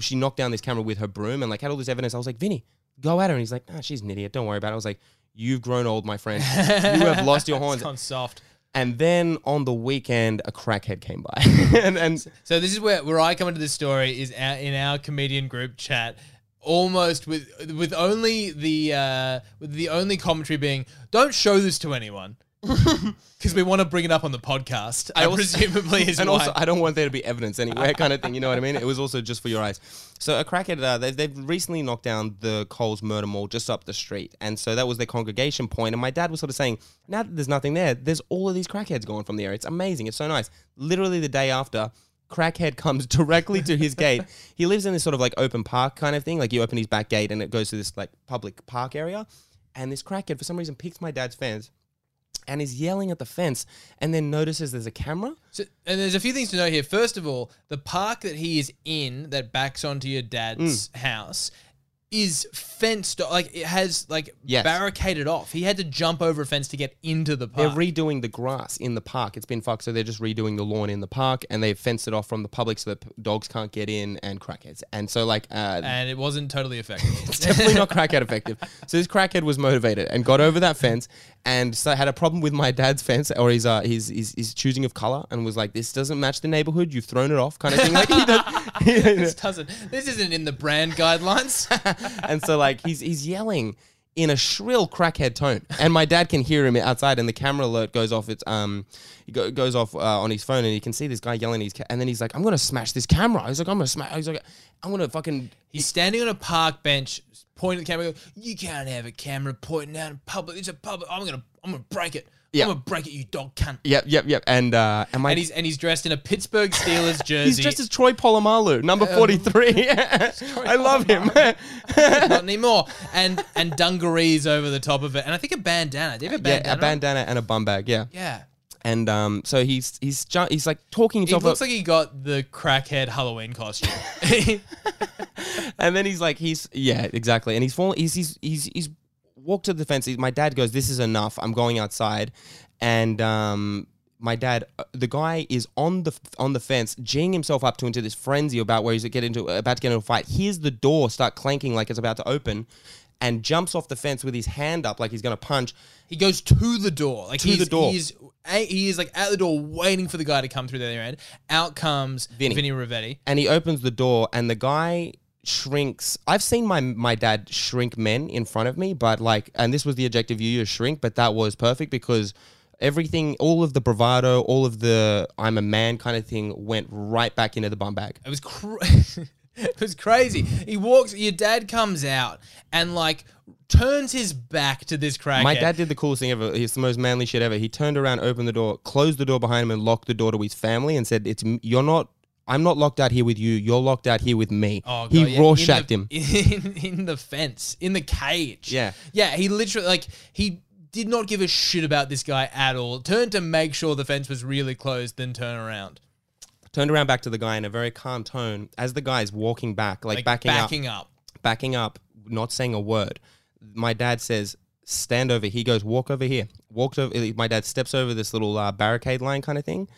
She knocked down this camera with her broom, and like had all this evidence. I was like, Vinny, go at her. And he's like, ah, she's an idiot. Don't worry about it. I was like, you've grown old, my friend. You have lost your horns. It's gone soft. And then on the weekend, a crackhead came by. and, and So this is where where I come into this story is our, in our comedian group chat, almost with with only the uh, with the only commentary being, "Don't show this to anyone," because we want to bring it up on the podcast. I also- presumably is and why. also, I don't want there to be evidence anywhere, kind of thing. You know what I mean? It was also just for your eyes. So a crackhead, uh, they've, they've recently knocked down the Coles Murder Mall just up the street, and so that was their congregation point. And my dad was sort of saying, now that there's nothing there, there's all of these crackheads going from the area. It's amazing. It's so nice. Literally the day after. Crackhead comes directly to his gate. He lives in this sort of like open park kind of thing. Like you open his back gate and it goes to this like public park area. And this crackhead, for some reason, picks my dad's fence and is yelling at the fence and then notices there's a camera. So, and there's a few things to note here. First of all, the park that he is in that backs onto your dad's Mm. house is fenced like it has like Yes. barricaded off. He had to jump over a fence to get into the park. They're redoing the grass in the park. It's been fucked, so they're just redoing the lawn in the park, and they've fenced it off from the public so that p- dogs can't get in and crackheads. And so, like, uh, and it wasn't totally effective. it's definitely not crackhead effective. So this crackhead was motivated and got over that fence, and so I had a problem with my dad's fence or his uh, his, his his choosing of color, and was like, "This doesn't match the neighborhood. You've thrown it off," kind of thing. Like he does. this doesn't. This isn't in the brand guidelines. and so like he's he's yelling in a shrill crackhead tone, and my dad can hear him outside, and the camera alert goes off. It's um, go, goes off uh, on his phone, and you can see this guy yelling. at His ca- and then he's like, "I'm gonna smash this camera." He's like, "I'm gonna smash." He's like, "I'm gonna fucking." He's standing on a park bench, pointing at the camera. Going, you can't have a camera pointing out in public. It's a public. I'm gonna, I'm gonna break it. Yeah. I'm gonna break it. You dog cunt. Yep, yep, yep. And uh, and my And he's and he's dressed in a Pittsburgh Steelers jersey. he's dressed as Troy Polamalu, number forty three. I love him. not anymore. And and dungarees over the top of it, and I think a bandana. Do you have a bandana? yeah, a bandana and a bum bag. Yeah, Yeah. And um, so he's he's ju- he's like talking He himself looks up, like he got the crackhead Halloween costume. and then he's like he's yeah exactly, and he's falling. He's he's he's he's walked to the fence. He's, my dad goes, "This is enough. I'm going outside," and um. My dad, uh, the guy is on the on the fence, geeing himself up to into this frenzy about where he's get into about to get into a fight. Hears the door start clanking like it's about to open, and jumps off the fence with his hand up like he's gonna punch. he goes to the door. Like To he's, the door. He's he is like at the door waiting for the guy to come through the other end. Out comes Vinny. Vinny, Rivetti. and he opens the door and the guy shrinks i've seen my my dad shrink men in front of me but like and this was the adjective you used shrink but that was perfect because everything all of the bravado all of the i'm a man kind of thing went right back into the bum bag It was cra- it was crazy. He walks. Your dad comes out and like turns his back to this crackhead. my dad did the coolest thing ever it's the most manly shit ever he turned around opened the door closed the door behind him and locked the door to his family and said it's you're not I'm not locked out here with you. You're locked out here with me. Oh, God, he yeah, Rorschached him. in, in the fence, in the cage. Yeah. yeah. He literally like he did not give a shit about this guy at all. Turned to make sure the fence was really closed, then turn around, Turned around back to the guy in a very calm tone as the guy's walking back, like, like backing, up. backing up. backing up, not saying a word. My dad says, "Stand over." He goes, "Walk over here." Walked over. My dad steps over this little uh, barricade line kind of thing,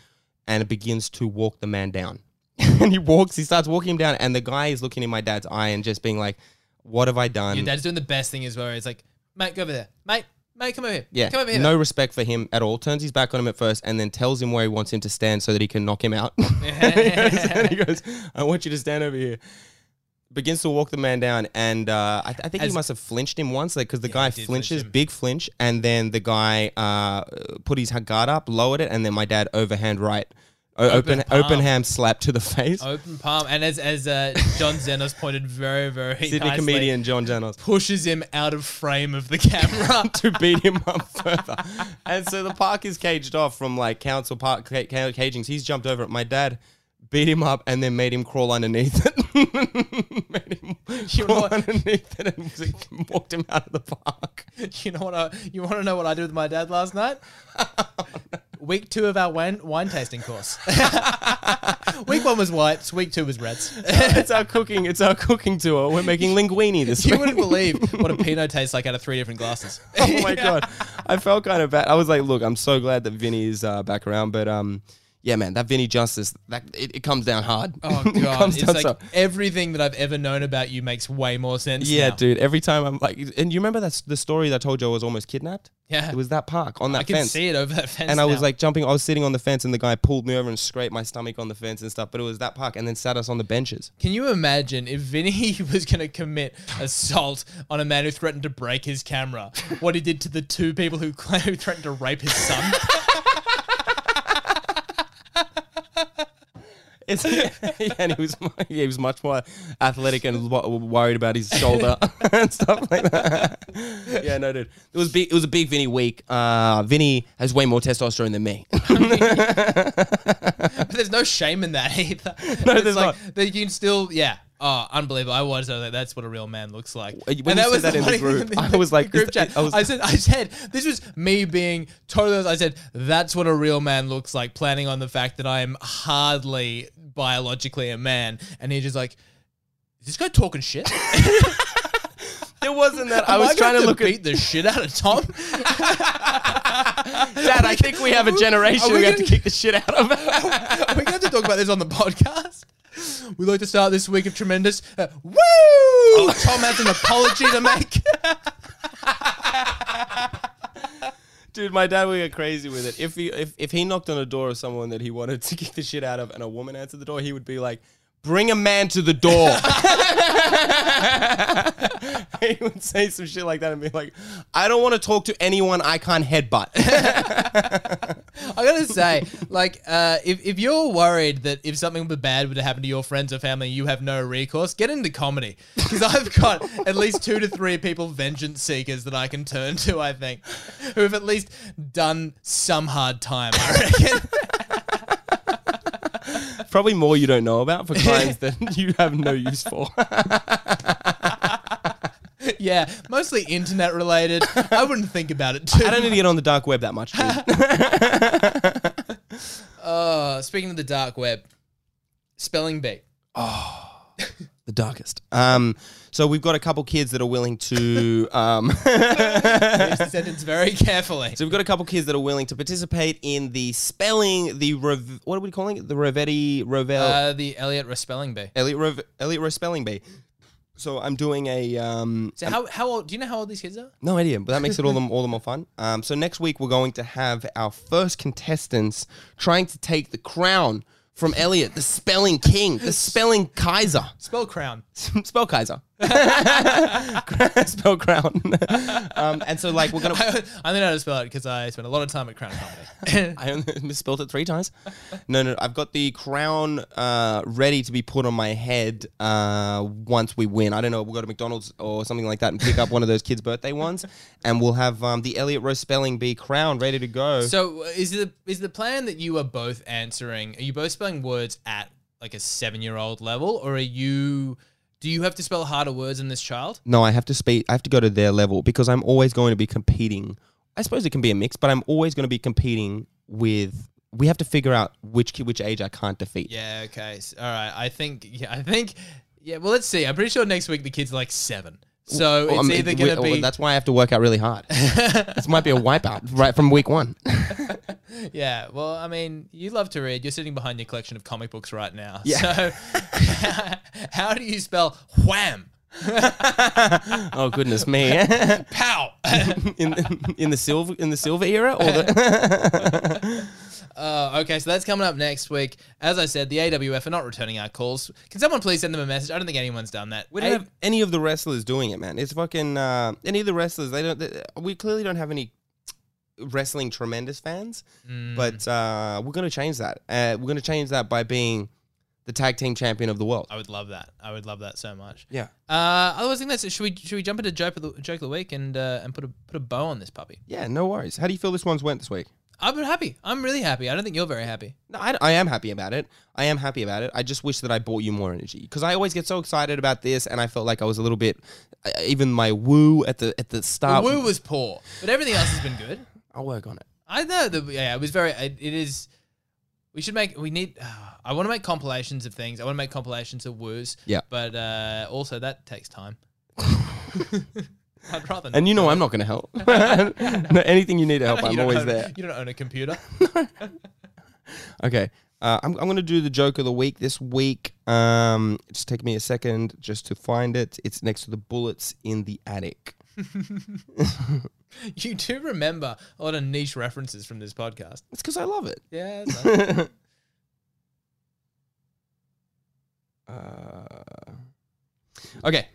and it begins to walk the man down. and he walks. He starts walking him down, and the guy is looking in my dad's eye and just being like, "What have I done?" Your dad's doing the best thing as well. He's like, mate, go over there, mate, mate, come over here, yeah, come over here. no respect for him at all. Turns his back on him at first, and then tells him where he wants him to stand so that he can knock him out. and he goes, "I want you to stand over here." Begins to walk the man down, and uh, I, I think he must have flinched him once, like because the guy he flinch flinches, big flinch, and then the guy uh, put his guard up, lowered it, and then my dad overhand right, Open open palm. open ham slap to the face. Open palm, and as as uh, John Zenos pointed very very Sydney nicely, comedian John Janos pushes him out of frame of the camera. to beat him up further, and so the park is caged off from like council park ca- ca- cagings. He's jumped over it. My dad beat him up and then made him crawl underneath it. made him You crawl what? underneath it and walked him out of the park. You know what? I, you want to know what I did with my dad last night? Week two of our wine wine tasting course. week one was whites. Week two was reds. it's our cooking. It's our cooking tour. We're making linguine this you week. wouldn't believe what a Pinot tastes like out of three different glasses. oh my god, I felt kind of bad. I was like, look, I'm so glad that Vinny is uh, back around, but um, yeah, man, that Vinny Justice, that it, it comes down hard. Oh It god, comes it's down like so- everything that I've ever known about you makes way more sense. yeah, now. dude. Every time I'm like, and you remember that's the story that I told you I was almost kidnapped. Yeah. it was that park on that I can fence. see it over that fence. and I was now. like jumping. I was sitting on the fence, and the guy pulled me over and scraped my stomach on the fence and stuff. But it was that park, and then sat us on the benches. Can you imagine if Vinny was going to commit assault on a man who threatened to break his camera? What he did to the two people who, who threatened to rape his son? And he was he was much more athletic and worried about his shoulder and stuff like that. yeah, no, dude, it was big. It was a big Vinny week. Uh, Vinny has way more testosterone than me. But there's no shame in that either. No, It's there's like, That you can still, yeah. Oh, unbelievable! I was like, that's what a real man looks like. When you said that in the group, thing I was like, group chat. I was- I said, I said, this was me being totally. I said, that's what a real man looks like, planning on the fact that I am hardly biologically a man, and he's just like, is this guy talking shit? It wasn't that. I was gonna trying to have look beat the shit out of Tom. at Dad. I think we have a generation we we have to kick the shit out of. Are we going to talk about this on the podcast? We'd like to start this week of tremendous. Uh, woo! Tom has an apology to make. Dude, my dad would get crazy with it. If he if, if he knocked on a door of someone that he wanted to kick the shit out of, and a woman answered the door, he would be like, "Bring a man to the door." he would say some shit like that and be like, "I don't want to talk to anyone I can't headbutt." I gotta say, like, uh, if, if you're worried that if something bad were to happen to your friends or family, you have no recourse, get into comedy. Because I've got at least two to three people, vengeance seekers, that I can turn to, I think, who have at least done some hard time, I reckon. Probably more you don't know about for clients that you have no use for. yeah, mostly internet related. I wouldn't think about it too I don't need to get on the dark web that much, dude. Uh, speaking of the dark web, spelling bee. The darkest. Um, so we've got a couple kids that are willing to. Um, sentence very carefully. So we've got a couple kids that are willing to participate in the spelling, the Rev- what are we calling it? The Rovetti Rovel Uh, the Elliot spelling bee. Elliot Rov- Elliot Rose spelling bee. So I'm doing a um, So how how old? Do you know how old these kids are? no idea, but that makes it all the all the more fun. Um, so next week we're going to have our first contestants trying to take the crown from Elliot, the spelling king, the spelling Kaiser, Spell crown. spell Kaiser, spell crown. um, and so like we're gonna. I, I know how to spell it because I spent a lot of time at Crown Comedy. I only misspelled it three times. No, no, I've got the crown uh, ready to be put on my head uh, once we win. I don't know. We'll go to McDonald's or something like that and pick up one of those kids' birthday ones, and we'll have um, the Elliot Rose Spelling Bee crown ready to go. so uh, is the is the plan that you are both answering? Are you both spelling words at like a seven year old level, or are you? Do you have to spell harder words than this child? no, I have to speak. I have to go to their level because I'm always going to be competing. I suppose it can be a mix, but I'm always going to be competing with. We have to figure out which which age I can't defeat. Yeah. Okay. All right. I think. Yeah. I think. Yeah. Well, let's see. I'm pretty sure next week the kid's are like seven. So Well, it's I mean, either gonna well, be. That's why I have to work out really hard. this might be a wipeout right from week one. Yeah, well, I mean, you love to read. You're sitting behind your collection of comic books right now. Yeah. So, how do you spell wham? oh goodness me! Pow! in in the silver in the silver era or the uh, okay, so that's coming up next week. As I said, the AWF are not returning our calls. Can someone please send them a message? I don't think anyone's done that. we don't have any of the wrestlers doing it, man. It's fucking uh, any of the wrestlers. They don't. They, we clearly don't have any wrestling tremendous fans, Mm. but uh, we're gonna change that. Uh, we're gonna change that by being the tag team champion of the world. I would love that. I would love that so much. Yeah. Uh, otherwise, I think that's it. Should we should we jump into joke of the, joke of the week and uh, and put a put a bow on this puppy? Yeah, no worries. How do you feel this one's went this week? I'm happy. I'm really happy. I don't think you're very happy. No, I, I am happy about it. I am happy about it. I just wish that I bought you more energy because I always get so excited about this, and I felt like I was a little bit, uh, even my woo at the at the The start. woo was poor, but everything else has been good. I'll work on it. I know that yeah, it was very. It, it is. We should make. We need. I want to make compilations of things. I want to make compilations of woos. Yeah. But uh, also that takes time. I'd rather. Not And you know I'm not going to help. No, Anything you need to help, I'm always own- there. You don't own a computer. Okay. Uh, I'm, I'm going to do the joke of the week this week. Um, just take me a second just to find it. It's next to the bullets in the attic. you do remember a lot of niche references from this podcast. It's because I love it. Yeah. nice. Uh, okay.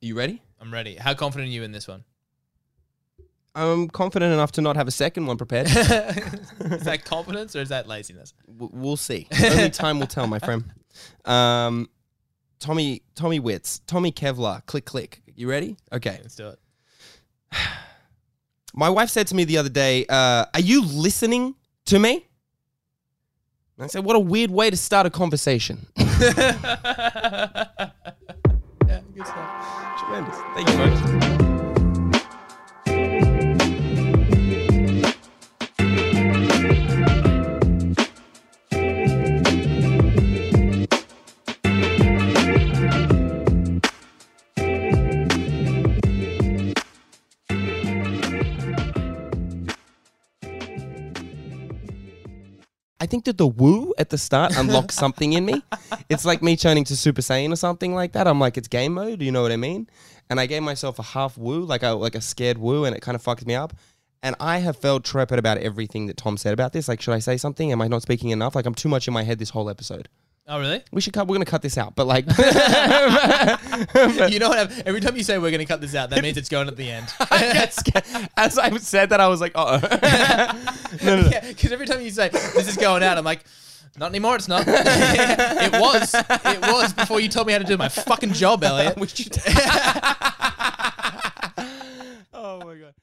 You ready? I'm ready. How confident are you in this one? I'm confident enough to not have a second one prepared. is that confidence or is that laziness? W- we'll see. Only time will tell, my friend. Um, Tommy, Tommy Wits, Tommy Kevlar, click, click. You ready? Okay. Let's do it. My wife said to me the other day, uh, "Are you listening to me?" And I said, "What a weird way to start a conversation." yeah, good stuff. Tremendous. Thank you, folks. Think that the woo at the start unlocks something in me. It's like me turning to Super Saiyan or something like that. I'm like, it's game mode. You know what I mean? And I gave myself a half woo, like a like a scared woo, and it kind of fucked me up. And I have felt trepid about everything that Tom said about this. Like, should I say something? Am I not speaking enough? Like, I'm too much in my head this whole episode. Oh really? We should cut. We're gonna cut this out, but like, you know what? Every time you say we're going to cut this out, that means it's going at the end. I scared. as I said that, I was like, oh. no, no, no. Yeah, because every time you say this is going out, I'm like, not anymore. It's not. it was. It was before you told me how to do my fucking job, Elliot. oh my god.